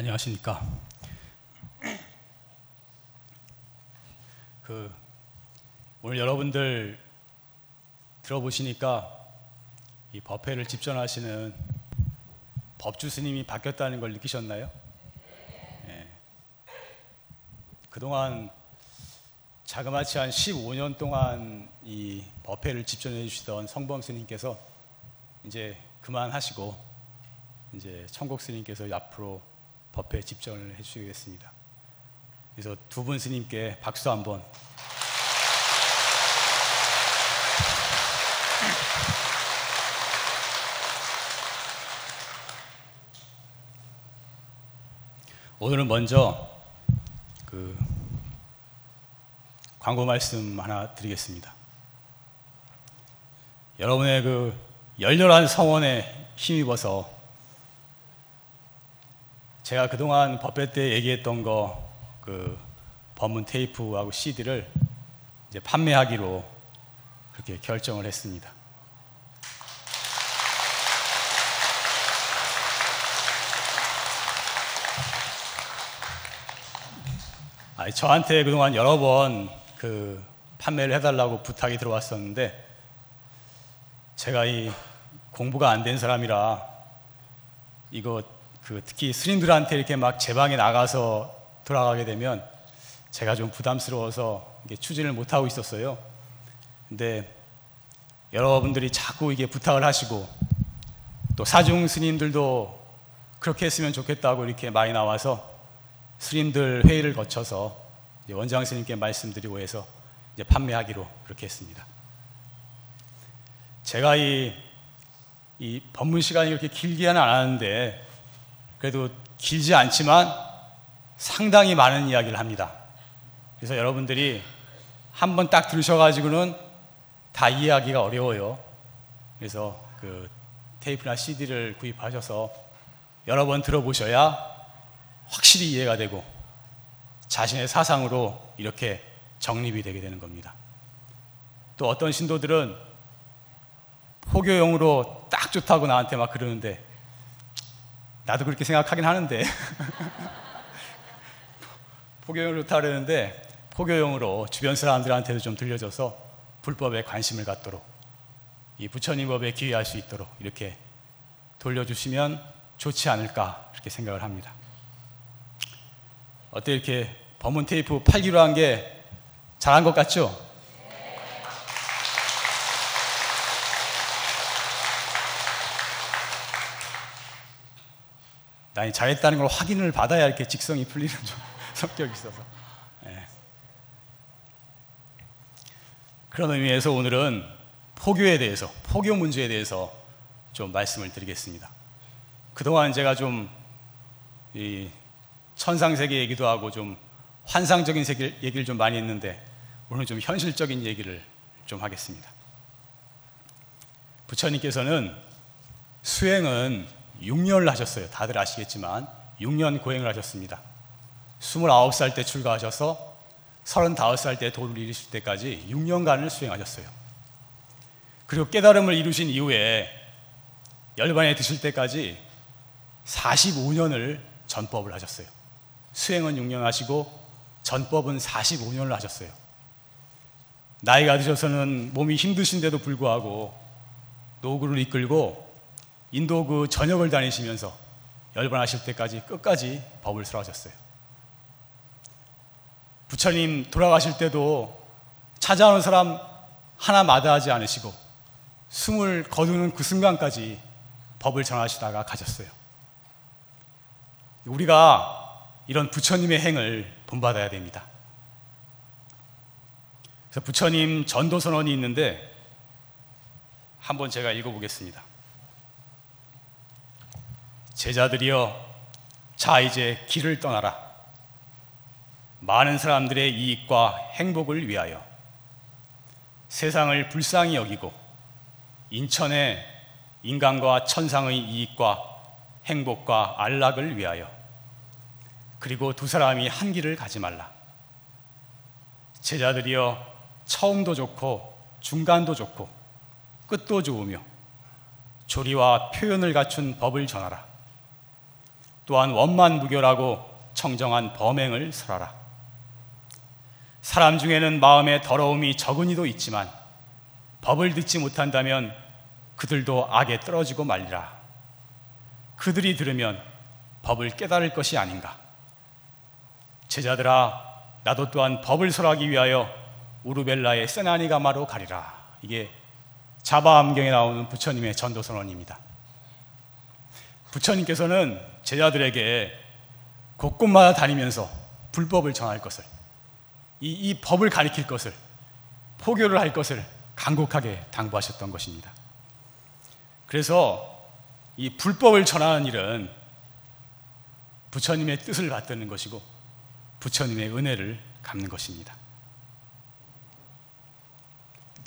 안녕하십니까. 그 오늘 여러분들 들어보시니까 이 법회를 집전하시는 법주 스님이 바뀌었다는 걸 느끼셨나요? 예. 그동안 자그마치 한 15년 동안 이 법회를 집전해 주시던 성범 스님께서 이제 그만하시고 이제 천국 스님께서 앞으로 법회 집전을 해 주시겠습니다. 그래서 두 분 스님께 박수 한번. 오늘은 먼저 그 광고 말씀 하나 드리겠습니다. 여러분의 그 열렬한 성원에 힘입어서 제가 그동안 법회 때 얘기했던 거 그 법문 테이프하고 CD를 이제 판매하기로 그렇게 결정을 했습니다. 아, 저한테 그동안 여러 번 그 판매를 해달라고 부탁이 들어왔었는데 제가 이 공부가 안 된 사람이라 이거 그 특히 스님들한테 이렇게 막 제 방에 나가서 돌아가게 되면 제가 좀 부담스러워서 추진을 못 하고 있었어요. 근데 여러분들이 자꾸 이게 부탁을 하시고 또 사중 스님들도 그렇게 했으면 좋겠다고 이렇게 많이 나와서 스님들 회의를 거쳐서 원장 스님께 말씀드리고 해서 이제 판매하기로 그렇게 했습니다. 제가 이, 이 법문 시간이 그렇게 길게는 않았는데 그래도 길지 않지만 상당히 많은 이야기를 합니다. 그래서 여러분들이 한 번 딱 들으셔가지고는 다 이해하기가 어려워요. 그래서 그 테이프나 CD를 구입하셔서 여러 번 들어보셔야 확실히 이해가 되고 자신의 사상으로 이렇게 정립이 되게 되는 겁니다. 또 어떤 신도들은 포교용으로 딱 좋다고 나한테 막 그러는데 나도 그렇게 생각하긴 하는데 포교용으로 그러는데 포교용으로 주변 사람들한테도 좀 들려줘서 불법에 관심을 갖도록 이 부처님 법에 기회할 수 있도록 이렇게 돌려주시면 좋지 않을까 그렇게 생각을 합니다. 어때 이렇게 법문 테이프 팔기로 한 게 잘한 것 같죠? 나이 잘했다는 걸 확인을 받아야 이렇게 직성이 풀리는 좀 성격이 있어서. 네. 그런 의미에서 오늘은 포교에 대해서, 포교 문제에 대해서 좀 말씀을 드리겠습니다. 그동안 제가 좀이 천상세계 얘기도 하고 좀 환상적인 세계 얘기를 좀 많이 했는데 오늘 좀 현실적인 얘기를 좀 하겠습니다. 부처님께서는 수행은 6년을 하셨어요. 다들 아시겠지만 6년 고행을 하셨습니다. 29살 때 출가하셔서 35살 때 도를 이루실 때까지 6년간을 수행하셨어요. 그리고 깨달음을 이루신 이후에 열반에 드실 때까지 45년을 전법을 하셨어요. 수행은 6년 하시고 전법은 45년을 하셨어요. 나이가 드셔서는 몸이 힘드신데도 불구하고 노구를 이끌고 인도 그 전역을 다니시면서 열반하실 때까지 끝까지 법을 설하셨어요. 부처님 돌아가실 때도 찾아오는 사람 하나 마다하지 않으시고 숨을 거두는 그 순간까지 법을 전하시다가 가셨어요. 우리가 이런 부처님의 행을 본받아야 됩니다. 그래서 부처님 전도 선언이 있는데 한번 제가 읽어보겠습니다. 제자들이여, 자 이제 길을 떠나라. 많은 사람들의 이익과 행복을 위하여 세상을 불쌍히 여기고 인천의 인간과 천상의 이익과 행복과 안락을 위하여 그리고 두 사람이 한 길을 가지 말라. 제자들이여 처음도 좋고 중간도 좋고 끝도 좋으며 조리와 표현을 갖춘 법을 전하라. 또한 원만 무교라고 청정한 범행을 설하라. 사람 중에는 마음에 더러움이 적은 이도 있지만 법을 듣지 못한다면 그들도 악에 떨어지고 말리라. 그들이 들으면 법을 깨달을 것이 아닌가. 제자들아, 나도 또한 법을 설하기 위하여 우르벨라의 세나니가마로 가리라. 이게 자바암경에 나오는 부처님의 전도 선언입니다. 부처님께서는 제자들에게 곳곳마다 다니면서 불법을 전할 것을, 이, 이 법을 가리킬 것을, 포교를 할 것을 간곡하게 당부하셨던 것입니다. 그래서 이 불법을 전하는 일은 부처님의 뜻을 받드는 것이고 부처님의 은혜를 갚는 것입니다.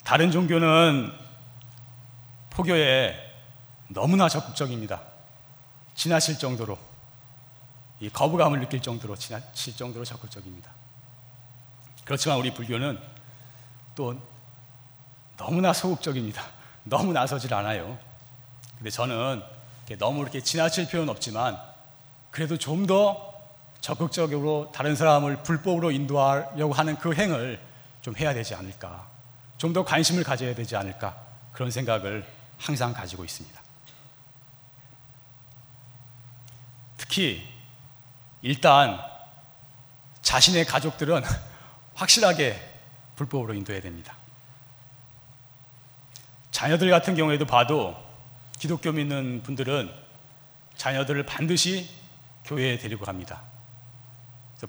다른 종교는 포교에 너무나 적극적입니다. 지나칠 정도로 이 거부감을 느낄 정도로 지나칠 정도로 적극적입니다. 그렇지만 우리 불교는 또 너무나 소극적입니다. 너무 나서질 않아요. 근데 저는 너무 이렇게 지나칠 필요는 없지만 그래도 좀 더 적극적으로 다른 사람을 불법으로 인도하려고 하는 그 행을 좀 해야 되지 않을까. 좀 더 관심을 가져야 되지 않을까. 그런 생각을 항상 가지고 있습니다. 특히 일단 자신의 가족들은 확실하게 불법으로 인도해야 됩니다. 자녀들 같은 경우에도 봐도 기독교 믿는 분들은 자녀들을 반드시 교회에 데리고 갑니다.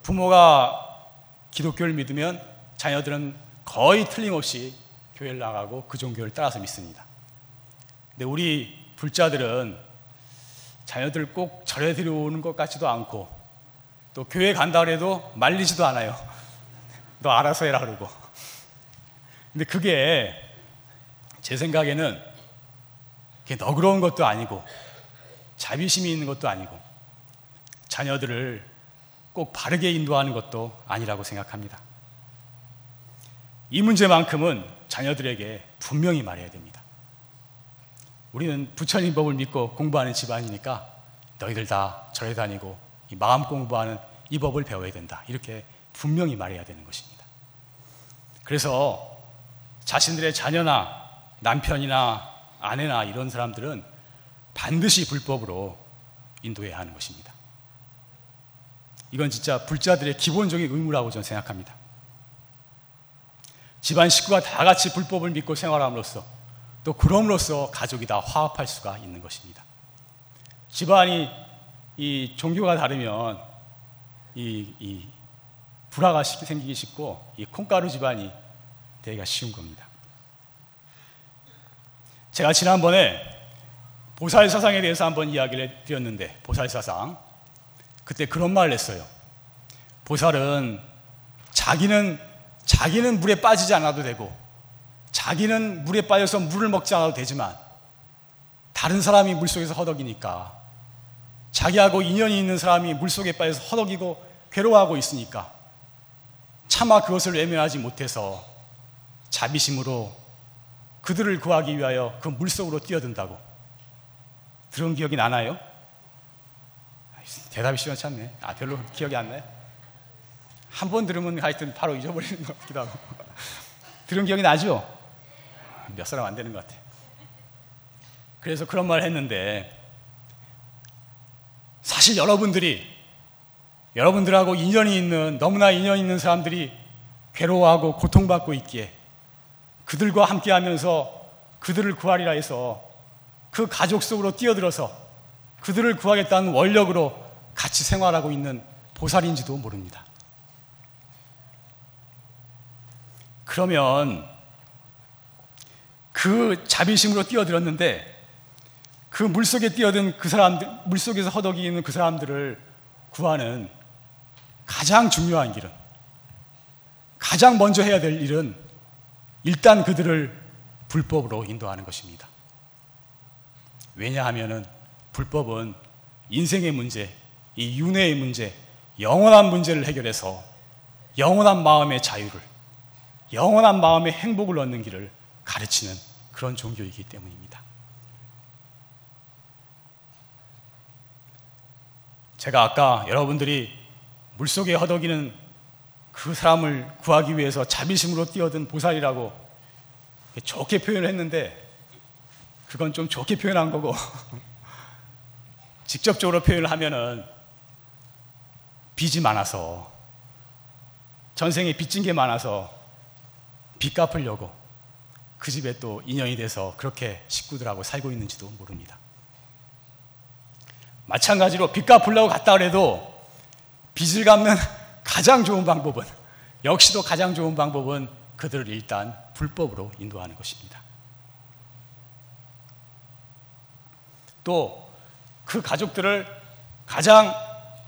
부모가 기독교를 믿으면 자녀들은 거의 틀림없이 교회를 나가고 그 종교를 따라서 믿습니다. 근데 우리 불자들은 자녀들 꼭 절에 들여오는 것 같지도 않고 또 교회 간다 그래도 말리지도 않아요. 너 알아서 해라 그러고. 근데 그게 제 생각에는 너그러운 것도 아니고 자비심이 있는 것도 아니고 자녀들을 꼭 바르게 인도하는 것도 아니라고 생각합니다. 이 문제만큼은 자녀들에게 분명히 말해야 됩니다. 우리는 부처님 법을 믿고 공부하는 집안이니까 너희들 다 절에 다니고 이 마음 공부하는 이 법을 배워야 된다. 이렇게 분명히 말해야 되는 것입니다. 그래서 자신들의 자녀나 남편이나 아내나 이런 사람들은 반드시 불법으로 인도해야 하는 것입니다. 이건 진짜 불자들의 기본적인 의무라고 저는 생각합니다. 집안 식구가 다 같이 불법을 믿고 생활함으로써 또 그럼으로써 가족이 다 화합할 수가 있는 것입니다. 집안이 이 종교가 다르면 이, 이 불화가 생기기 쉽고 이 콩가루 집안이 되기가 쉬운 겁니다. 제가 지난번에 보살 사상에 대해서 한번 이야기를 드렸는데 보살 사상 그때 그런 말을 했어요. 보살은 자기는 자기는 물에 빠지지 않아도 되고 자기는 물에 빠져서 물을 먹지 않아도 되지만 다른 사람이 물 속에서 허덕이니까 자기하고 인연이 있는 사람이 물 속에 빠져서 허덕이고 괴로워하고 있으니까 차마 그것을 외면하지 못해서 자비심으로 그들을 구하기 위하여 그 물속으로 뛰어든다고 들은 기억이 나나요? 대답이 시원치 않네. 아, 별로 기억이 안 나요? 한 번 들으면 하여튼 바로 잊어버리는 것 같기도 하고. 들은 기억이 나죠? 몇 사람 안 되는 것 같아요. 그래서 그런 말 했는데, 사실 여러분들이, 여러분들하고 인연이 있는, 너무나 인연 있는 사람들이 괴로워하고 고통받고 있기에 그들과 함께 하면서 그들을 구하리라 해서 그 가족 속으로 뛰어들어서 그들을 구하겠다는 원력으로 같이 생활하고 있는 보살인지도 모릅니다. 그러면 그 자비심으로 뛰어들었는데 그 물속에 뛰어든 그 사람들, 물속에서 허덕이는 그 사람들을 구하는 가장 중요한 길은 가장 먼저 해야 될 일은 일단 그들을 불법으로 인도하는 것입니다. 왜냐하면 불법은 인생의 문제, 이 윤회의 문제, 영원한 문제를 해결해서 영원한 마음의 자유를, 영원한 마음의 행복을 얻는 길을 가르치는 그런 종교이기 때문입니다. 제가 아까 여러분들이 물속에 허덕이는 그 사람을 구하기 위해서 자비심으로 뛰어든 보살이라고 좋게 표현을 했는데 그건 좀 좋게 표현한 거고 직접적으로 표현을 하면은 빚이 많아서 전생에 빚진 게 많아서 빚 갚으려고 그 집에 또 인연이 돼서 그렇게 식구들하고 살고 있는지도 모릅니다. 마찬가지로 빚 갚으려고 갔다 그래도 빚을 갚는 가장 좋은 방법은 역시도 가장 좋은 방법은 그들을 일단 불법으로 인도하는 것입니다. 또 그 가족들을 가장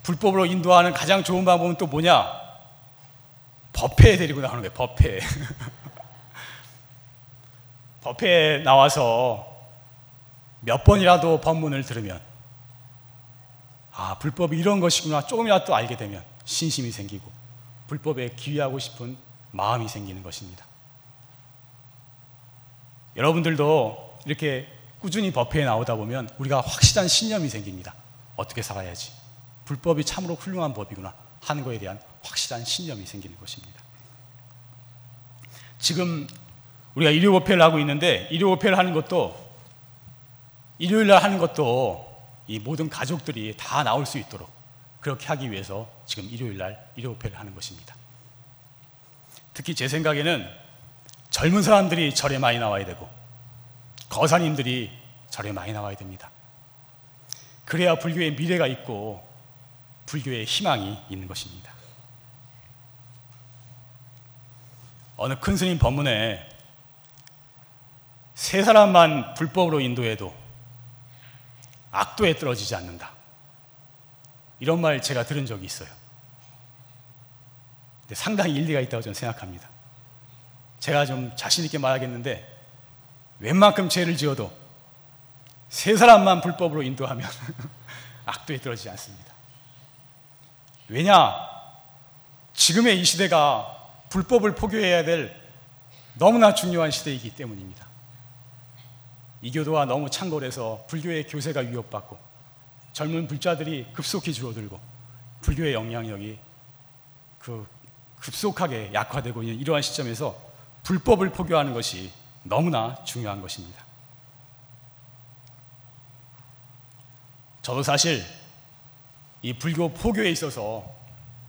불법으로 인도하는 가장 좋은 방법은 또 뭐냐? 법회에 데리고 나오는 거예요. 법회. 법회에 나와서 몇 번이라도 법문을 들으면 아, 불법이 이런 것이구나 조금이라도 알게 되면 신심이 생기고 불법에 기회하고 싶은 마음이 생기는 것입니다. 여러분들도 이렇게 꾸준히 법회에 나오다 보면 우리가 확실한 신념이 생깁니다. 어떻게 살아야지. 불법이 참으로 훌륭한 법이구나 하는 것에 대한 확실한 신념이 생기는 것입니다. 지금 우리가 일요 법회를 하고 있는데 일요 법회를 하는 것도 일요일 날 하는 것도 이 모든 가족들이 다 나올 수 있도록 그렇게 하기 위해서 지금 일요일 날 일요 법회를 하는 것입니다. 특히 제 생각에는 젊은 사람들이 절에 많이 나와야 되고 거사님들이 절에 많이 나와야 됩니다. 그래야 불교의 미래가 있고 불교의 희망이 있는 것입니다. 어느 큰 스님 법문에 세 사람만 불법으로 인도해도 악도에 떨어지지 않는다. 이런 말 제가 들은 적이 있어요. 상당히 일리가 있다고 저는 생각합니다. 제가 좀 자신있게 말하겠는데, 웬만큼 죄를 지어도 세 사람만 불법으로 인도하면 악도에 떨어지지 않습니다. 왜냐? 지금의 이 시대가 불법을 포교해야 될 너무나 중요한 시대이기 때문입니다. 이교도가 너무 창궐해서 불교의 교세가 위협받고 젊은 불자들이 급속히 줄어들고 불교의 영향력이 그 급속하게 약화되고 있는 이러한 시점에서 불법을 포교하는 것이 너무나 중요한 것입니다. 저도 사실 이 불교 포교에 있어서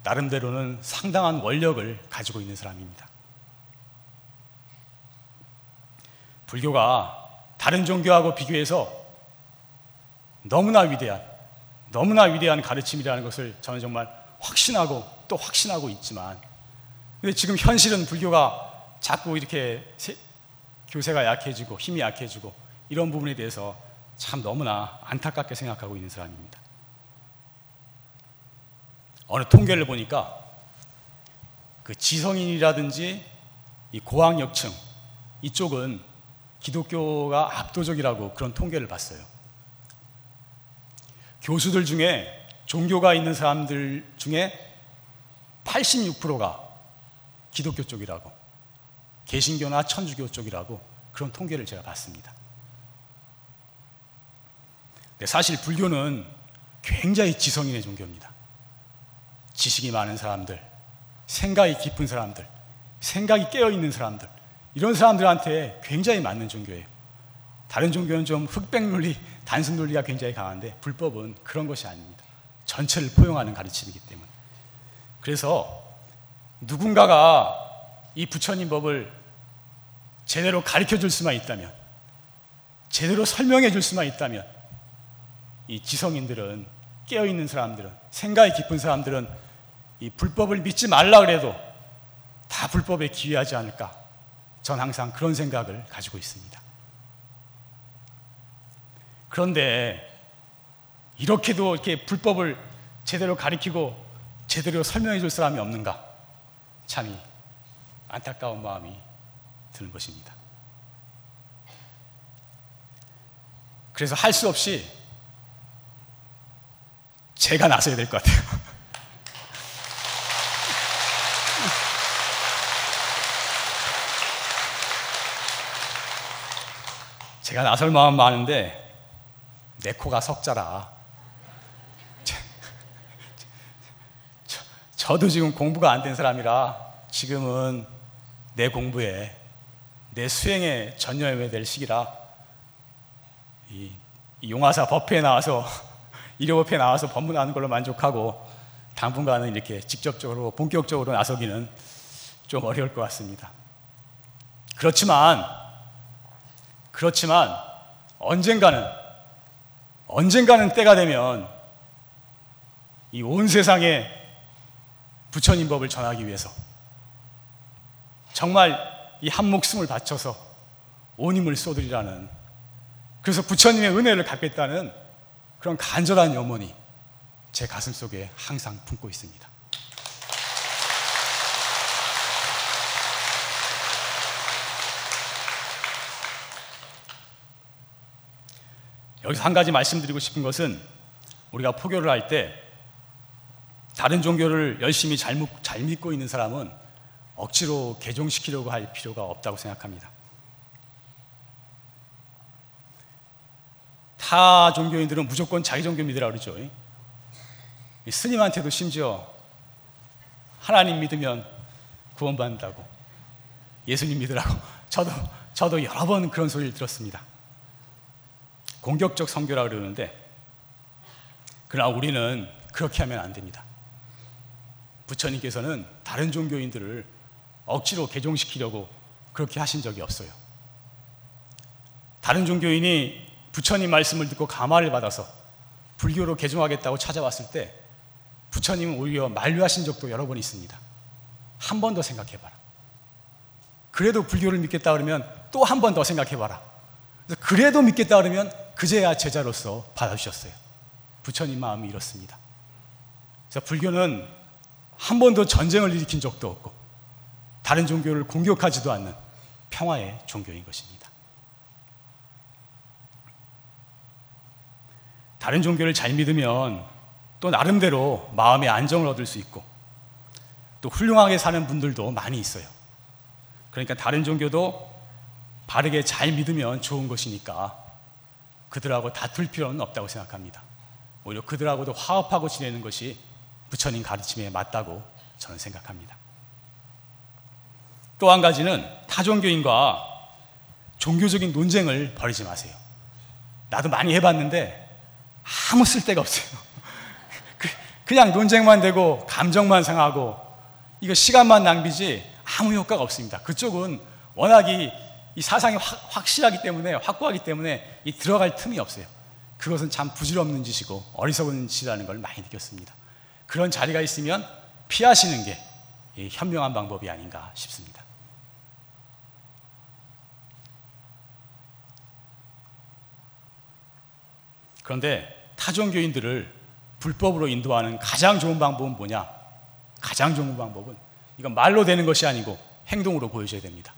나름대로는 상당한 원력을 가지고 있는 사람입니다. 불교가 다른 종교하고 비교해서 너무나 위대한, 너무나 위대한 가르침이라는 것을 저는 정말 확신하고 또 확신하고 있지만, 근데 지금 현실은 불교가 자꾸 이렇게 교세가 약해지고 힘이 약해지고 이런 부분에 대해서 참 너무나 안타깝게 생각하고 있는 사람입니다. 어느 통계를 보니까 그 지성인이라든지 이 고학력층 이쪽은 기독교가 압도적이라고 그런 통계를 봤어요. 교수들 중에 종교가 있는 사람들 중에 86%가 기독교 쪽이라고, 개신교나 천주교 쪽이라고 그런 통계를 제가 봤습니다. 사실 불교는 굉장히 지성인의 종교입니다. 지식이 많은 사람들, 생각이 깊은 사람들, 생각이 깨어 있는 사람들, 이런 사람들한테 굉장히 맞는 종교예요. 다른 종교는 좀 흑백 논리, 단순 논리가 굉장히 강한데 불법은 그런 것이 아닙니다. 전체를 포용하는 가르침이기 때문에. 그래서 누군가가 이 부처님 법을 제대로 가르쳐 줄 수만 있다면, 제대로 설명해 줄 수만 있다면, 이 지성인들은, 깨어있는 사람들은, 생각이 깊은 사람들은 이 불법을 믿지 말라 그래도 다 불법에 기회하지 않을까 전 항상 그런 생각을 가지고 있습니다. 그런데 이렇게도 이렇게 불법을 제대로 가리키고 제대로 설명해 줄 사람이 없는가? 참이 안타까운 마음이 드는 것입니다. 그래서 할 수 없이 제가 나서야 될 것 같아요. 제가 나설 마음 많은데 내 코가 석자라 저도 지금 공부가 안 된 사람이라 지금은 내 공부에 내 수행에 전념해야 될 시기라 이, 이 용화사 법회에 나와서 일요법회에 나와서 법문하는 걸로 만족하고 당분간은 이렇게 직접적으로 본격적으로 나서기는 좀 어려울 것 같습니다. 그렇지만 그렇지만 언젠가는 언젠가는 때가 되면 이 온 세상에 부처님 법을 전하기 위해서 정말 이 한 목숨을 바쳐서 온 힘을 쏟으리라는 그래서 부처님의 은혜를 갖겠다는 그런 간절한 염원이 제 가슴 속에 항상 품고 있습니다. 여기서 한 가지 말씀드리고 싶은 것은 우리가 포교를 할 때 다른 종교를 열심히 잘, 잘 믿고 있는 사람은 억지로 개종시키려고 할 필요가 없다고 생각합니다. 타 종교인들은 무조건 자기 종교 믿으라 그러죠. 스님한테도 심지어 하나님 믿으면 구원받는다고 예수님 믿으라고 저도 저도 여러 번 그런 소리를 들었습니다. 공격적 성교라 그러는데 그러나 우리는 그렇게 하면 안 됩니다. 부처님께서는 다른 종교인들을 억지로 개종시키려고 그렇게 하신 적이 없어요. 다른 종교인이 부처님 말씀을 듣고 감화를 받아서 불교로 개종하겠다고 찾아왔을 때 부처님은 오히려 만류하신 적도 여러 번 있습니다. 한 번 더 생각해봐라. 그래도 불교를 믿겠다 그러면 또 한 번 더 생각해봐라. 그래도 믿겠다 그러면 그제야 제자로서 받아주셨어요. 부처님 마음이 이렇습니다. 그래서 불교는 한 번도 전쟁을 일으킨 적도 없고 다른 종교를 공격하지도 않는 평화의 종교인 것입니다. 다른 종교를 잘 믿으면 또 나름대로 마음의 안정을 얻을 수 있고 또 훌륭하게 사는 분들도 많이 있어요. 그러니까 다른 종교도 바르게 잘 믿으면 좋은 것이니까 그들하고 다툴 필요는 없다고 생각합니다. 오히려 그들하고도 화합하고 지내는 것이 부처님 가르침에 맞다고 저는 생각합니다. 또 한 가지는 타종교인과 종교적인 논쟁을 벌이지 마세요. 나도 많이 해봤는데 아무 쓸데가 없어요. 그냥 논쟁만 되고 감정만 상하고 이거 시간만 낭비지 아무 효과가 없습니다. 그쪽은 워낙이 이 사상이 확, 실하기 때문에 확고하기 때문에 이 들어갈 틈이 없어요. 그것은 참 부질없는 짓이고 어리석은 짓이라는 걸 많이 느꼈습니다. 그런 자리가 있으면 피하시는 게 현명한 방법이 아닌가 싶습니다. 그런데 타종교인들을 불법으로 인도하는 가장 좋은 방법은 뭐냐? 가장 좋은 방법은 이건 말로 되는 것이 아니고 행동으로 보여줘야 됩니다.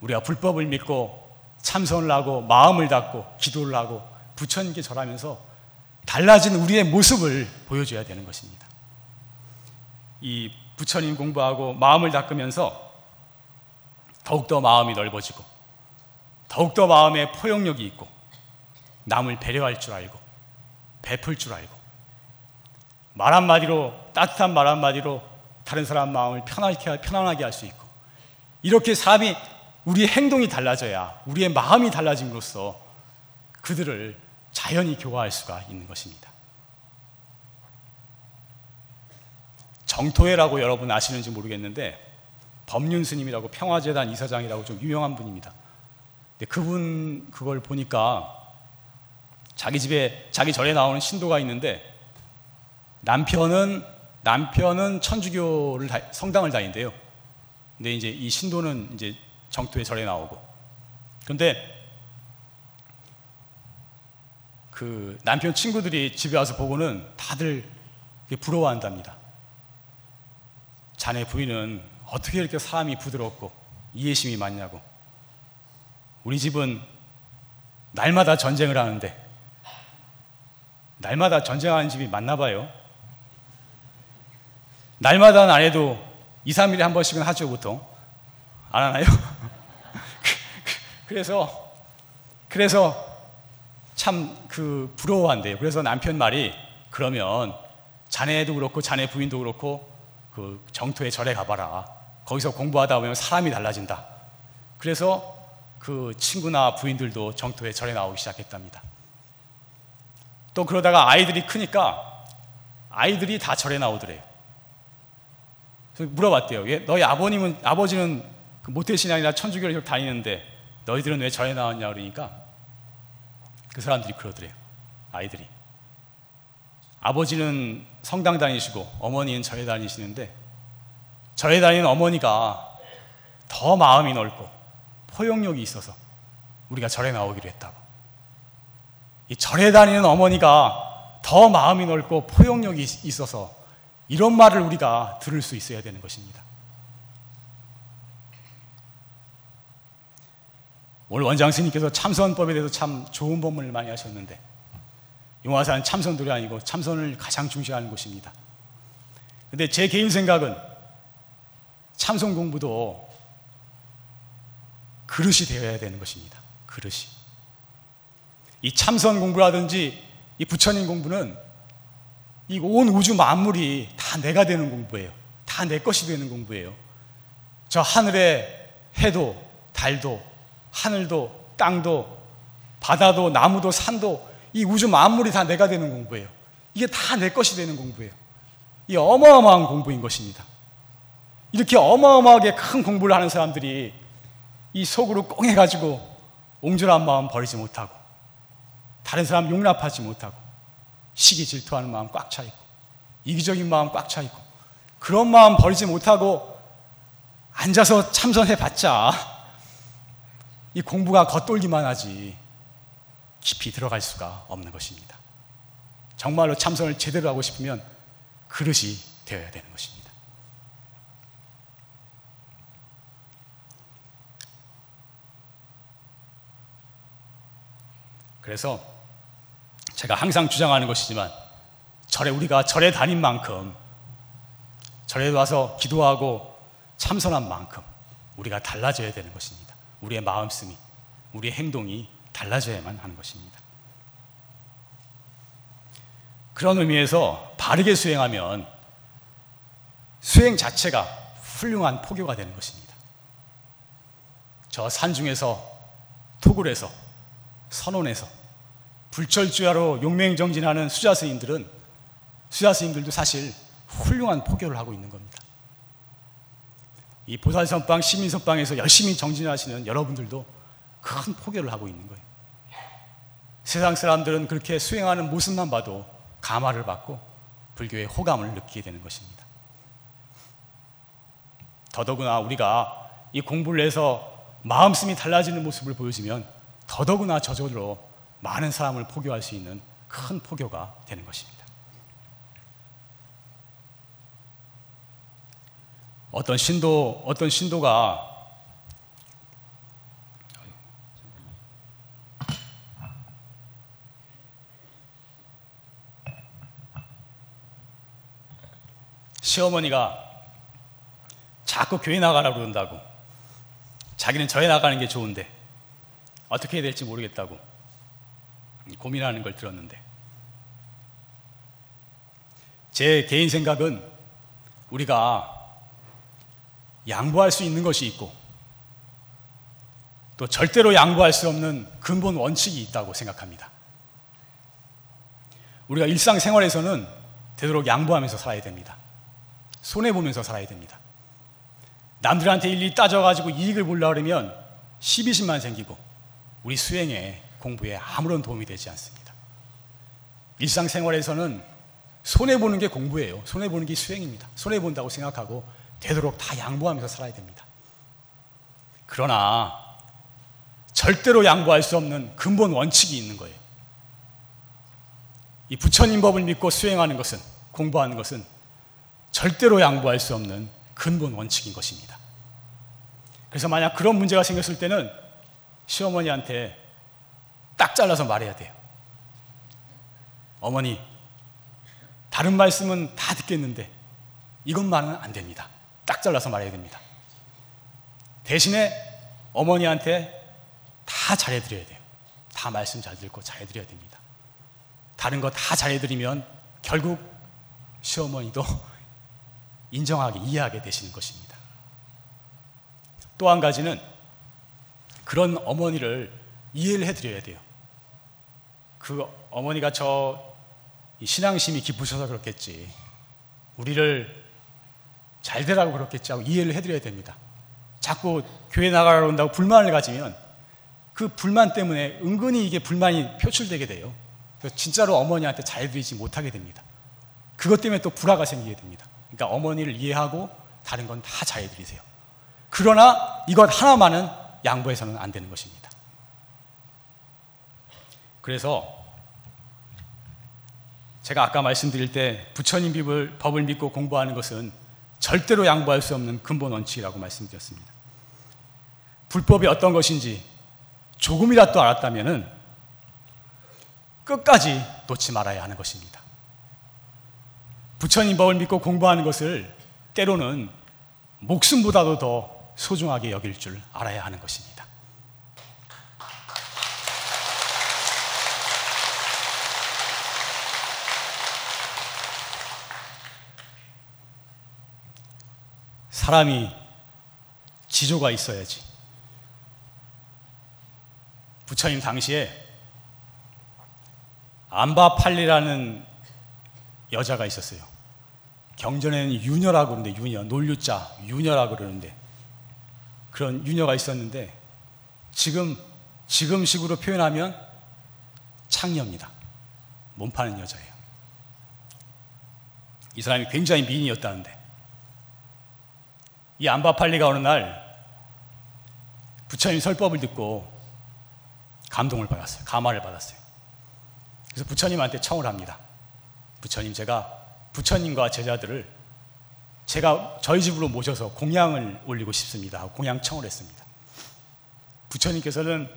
우리가 불법을 믿고 참선을 하고 마음을 닫고 기도를 하고 부처님께 절하면서 달라진 우리의 모습을 보여줘야 되는 것입니다. 이 부처님 공부하고 마음을 닦으면서 더욱더 마음이 넓어지고 더욱더 마음에 포용력이 있고 남을 배려할 줄 알고 베풀 줄 알고 말 한마디로 따뜻한 말 한마디로 다른 사람 마음을 편하게, 편안하게 할 수 있고 이렇게 사람이 우리의 행동이 달라져야 우리의 마음이 달라짐으로써 그들을 자연히 교화할 수가 있는 것입니다. 정토회라고 여러분 아시는지 모르겠는데 법륜 스님이라고 평화재단 이사장이라고 좀 유명한 분입니다. 근데 그분 그걸 보니까 자기 집에 자기 절에 나오는 신도가 있는데 남편은 남편은 천주교를 다, 성당을 다닌대요. 근데 이제 이 신도는 이제 정토에 절에 나오고. 그런데 그 남편 친구들이 집에 와서 보고는 다들 부러워한답니다. 자네 부인은 어떻게 이렇게 사람이 부드럽고 이해심이 많냐고. 우리 집은 날마다 전쟁을 하는데 날마다 전쟁하는 집이 맞나 봐요. 날마다는 안 해도 2, 3일에 한 번씩은 하죠, 보통. 안 하나요? 그래서, 그래서 참 그 부러워한대요. 그래서 남편 말이 그러면 자네도 그렇고 자네 부인도 그렇고 그 정토에 절에 가봐라. 거기서 공부하다 보면 사람이 달라진다. 그래서 그 친구나 부인들도 정토에 절에 나오기 시작했답니다. 또 그러다가 아이들이 크니까 아이들이 다 절에 나오더래요. 물어봤대요. 예, 너희 아버님은 아버지는 그 모태신앙이나 천주교를 다니는데 너희들은 왜 절에 나왔냐 그러니까 그 사람들이 그러더래요. 아이들이 아버지는 성당 다니시고 어머니는 절에 다니시는데 절에 다니는 어머니가 더 마음이 넓고 포용력이 있어서 우리가 절에 나오기로 했다고. 이 절에 다니는 어머니가 더 마음이 넓고 포용력이 있어서 이런 말을 우리가 들을 수 있어야 되는 것입니다. 오늘 원장 스님께서 참선법에 대해서 참 좋은 법문을 많이 하셨는데 용화산 참선도이 아니고 참선을 가장 중시하는 곳입니다. 근데 제 개인 생각은 참선 공부도 그릇이 되어야 되는 것입니다. 그릇이. 이 참선 공부라든지 이 부처님 공부는 이 온 우주 만물이 다 내가 되는 공부예요. 다 내 것이 되는 공부예요. 저 하늘의 해도, 달도, 하늘도, 땅도, 바다도, 나무도, 산도 이 우주 만물이 다 내가 되는 공부예요. 이게 다 내 것이 되는 공부예요. 이 어마어마한 공부인 것입니다. 이렇게 어마어마하게 큰 공부를 하는 사람들이 이 속으로 꽁해가지고 옹졸한 마음 버리지 못하고 다른 사람 용납하지 못하고 시기 질투하는 마음 꽉 차 있고 이기적인 마음 꽉 차 있고 그런 마음 버리지 못하고 앉아서 참선해 봤자 이 공부가 겉돌기만 하지 깊이 들어갈 수가 없는 것입니다. 정말로 참선을 제대로 하고 싶으면 그릇이 되어야 되는 것입니다. 그래서 제가 항상 주장하는 것이지만 절에 우리가 절에 다닌 만큼 절에 와서 기도하고 참선한 만큼 우리가 달라져야 되는 것입니다. 우리의 마음씀이, 우리의 행동이 달라져야만 하는 것입니다. 그런 의미에서 바르게 수행하면 수행 자체가 훌륭한 포교가 되는 것입니다. 저 산중에서 토굴에서 선원에서 불철주야로 용맹정진하는 수자 스님들은 수자 스님들도 사실 훌륭한 포교를 하고 있는 겁니다. 이 보살선방, 시민선방에서 열심히 정진하시는 여러분들도 큰 포교를 하고 있는 거예요. 세상 사람들은 그렇게 수행하는 모습만 봐도 감화를 받고 불교의 호감을 느끼게 되는 것입니다. 더더구나 우리가 이 공부를 해서 마음씀이 달라지는 모습을 보여주면 더더구나 저절로 많은 사람을 포교할 수 있는 큰 포교가 되는 것입니다. 어떤 신도, 어떤 신도가 시어머니가 자꾸 교회 나가라고 그런다고. 자기는 저에 나가는 게 좋은데 어떻게 해야 될지 모르겠다고 고민하는 걸 들었는데. 제 개인 생각은 우리가 양보할 수 있는 것이 있고 또 절대로 양보할 수 없는 근본 원칙이 있다고 생각합니다. 우리가 일상생활에서는 되도록 양보하면서 살아야 됩니다. 손해보면서 살아야 됩니다. 남들한테 일일이 따져가지고 이익을 보려고 그러면 시비심만 생기고 우리 수행에 공부에 아무런 도움이 되지 않습니다. 일상생활에서는 손해보는 게 공부예요. 손해보는 게 수행입니다. 손해본다고 생각하고 되도록 다 양보하면서 살아야 됩니다. 그러나 절대로 양보할 수 없는 근본 원칙이 있는 거예요. 이 부처님 법을 믿고 수행하는 것은, 공부하는 것은 절대로 양보할 수 없는 근본 원칙인 것입니다. 그래서 만약 그런 문제가 생겼을 때는 시어머니한테 딱 잘라서 말해야 돼요. 어머니, 다른 말씀은 다 듣겠는데 이것만은 안 됩니다. 딱 잘라서 말해야 됩니다. 대신에 어머니한테 다 잘해드려야 돼요. 다 말씀 잘 듣고 잘해드려야 됩니다. 다른 거 다 잘해드리면 결국 시어머니도 인정하게 이해하게 되시는 것입니다. 또 한 가지는 그런 어머니를 이해를 해드려야 돼요. 그 어머니가 저 신앙심이 깊으셔서 그렇겠지. 우리를 잘 되라고 그렇겠지 하고 이해를 해드려야 됩니다. 자꾸 교회 나가라고 한다고 불만을 가지면 그 불만 때문에 은근히 이게 불만이 표출되게 돼요. 진짜로 어머니한테 잘 드리지 못하게 됩니다. 그것 때문에 또 불화가 생기게 됩니다. 그러니까 어머니를 이해하고 다른 건 다 잘 드리세요. 그러나 이것 하나만은 양보해서는 안 되는 것입니다. 그래서 제가 아까 말씀드릴 때 부처님 법을 믿고 공부하는 것은 절대로 양보할 수 없는 근본 원칙이라고 말씀드렸습니다. 불법이 어떤 것인지 조금이라도 알았다면 끝까지 놓지 말아야 하는 것입니다. 부처님 법을 믿고 공부하는 것을 때로는 목숨보다도 더 소중하게 여길 줄 알아야 하는 것입니다. 사람이 지조가 있어야지. 부처님 당시에 안바팔리라는 여자가 있었어요. 경전에는 유녀라고 그러는데 유녀, 논류자, 유녀라고 그러는데 그런 유녀가 있었는데 지금 지금 식으로 표현하면 창녀입니다. 몸 파는 여자예요. 이 사람이 굉장히 미인이었다는데 이 안바팔리가 어느 날 부처님 설법을 듣고 감동을 받았어요. 감화를 받았어요. 그래서 부처님한테 청을 합니다. 부처님, 제가 부처님과 제자들을 제가 저희 집으로 모셔서 공양을 올리고 싶습니다. 공양 청을 했습니다. 부처님께서는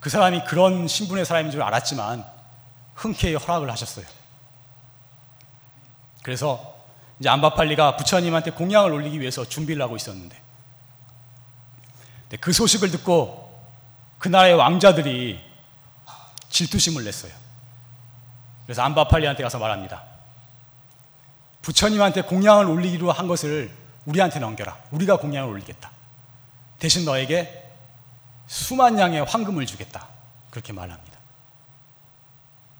그 사람이 그런 신분의 사람인 줄 알았지만 흔쾌히 허락을 하셨어요. 그래서 이제 안바팔리가 부처님한테 공양을 올리기 위해서 준비를 하고 있었는데 그 소식을 듣고 그 나라의 왕자들이 질투심을 냈어요. 그래서 안바팔리한테 가서 말합니다. 부처님한테 공양을 올리기로 한 것을 우리한테 넘겨라. 우리가 공양을 올리겠다. 대신 너에게 수만 양의 황금을 주겠다. 그렇게 말합니다.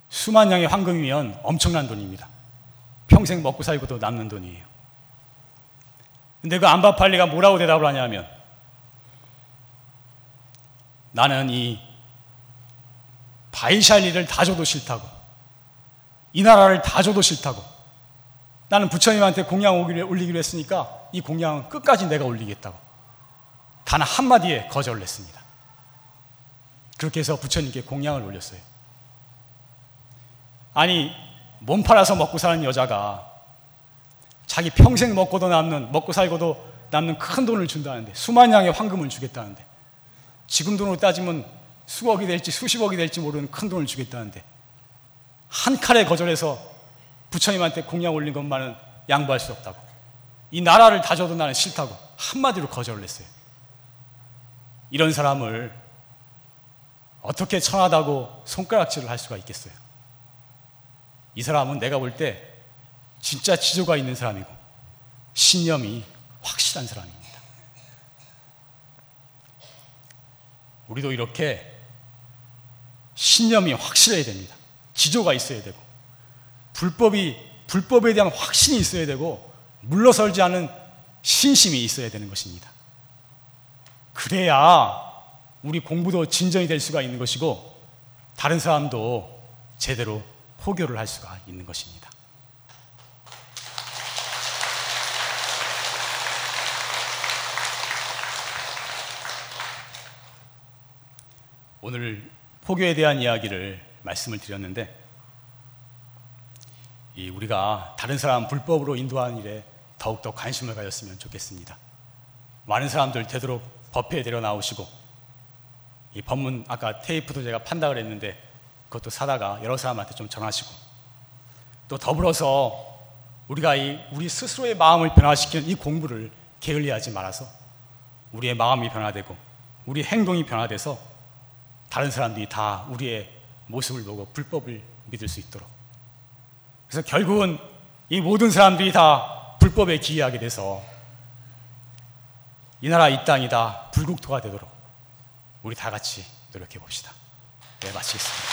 수만 양의 황금이면 엄청난 돈입니다. 평생 먹고 살고도 남는 돈이에요. 근데 그 안바팔리가 뭐라고 대답을 하냐면 나는 이 바이샬리를 다 줘도 싫다고 이 나라를 다 줘도 싫다고 나는 부처님한테 공양 올리기로 했으니까 이 공양은 끝까지 내가 올리겠다고 단 한마디에 거절을 했습니다. 그렇게 해서 부처님께 공양을 올렸어요. 아니 몸 팔아서 먹고 사는 여자가 자기 평생 먹고도 남는 먹고 살고도 남는 큰 돈을 준다는데 수만 양의 황금을 주겠다는데 지금 돈으로 따지면 수억이 될지 수십억이 될지 모르는 큰 돈을 주겠다는데 한 칼에 거절해서 부처님한테 공양 올린 것만은 양보할 수 없다고 이 나라를 다 줘도 나는 싫다고 한마디로 거절을 했어요. 이런 사람을 어떻게 천하다고 손가락질을 할 수가 있겠어요? 이 사람은 내가 볼 때 진짜 지조가 있는 사람이고 신념이 확실한 사람입니다. 우리도 이렇게 신념이 확실해야 됩니다. 지조가 있어야 되고 불법이 불법에 대한 확신이 있어야 되고 물러설지 않은 신심이 있어야 되는 것입니다. 그래야 우리 공부도 진전이 될 수가 있는 것이고 다른 사람도 제대로 포교를 할 수가 있는 것입니다. 오늘 포교에 대한 이야기를 말씀을 드렸는데 우리가 다른 사람 불법으로 인도하는 일에 더욱더 관심을 가졌으면 좋겠습니다. 많은 사람들 되도록 법회에 데려 나오시고 이 법문 아까 테이프도 제가 판다 그랬는데 그것도 사다가 여러 사람한테 좀 전하시고 또 더불어서 우리가 이 우리 스스로의 마음을 변화시키는 이 공부를 게을리하지 말아서 우리의 마음이 변화되고 우리 행동이 변화돼서 다른 사람들이 다 우리의 모습을 보고 불법을 믿을 수 있도록 그래서 결국은 이 모든 사람들이 다 불법에 기여하게 돼서 이 나라 이 땅이 다 불국토가 되도록 우리 다 같이 노력해 봅시다. 네, 마치겠습니다.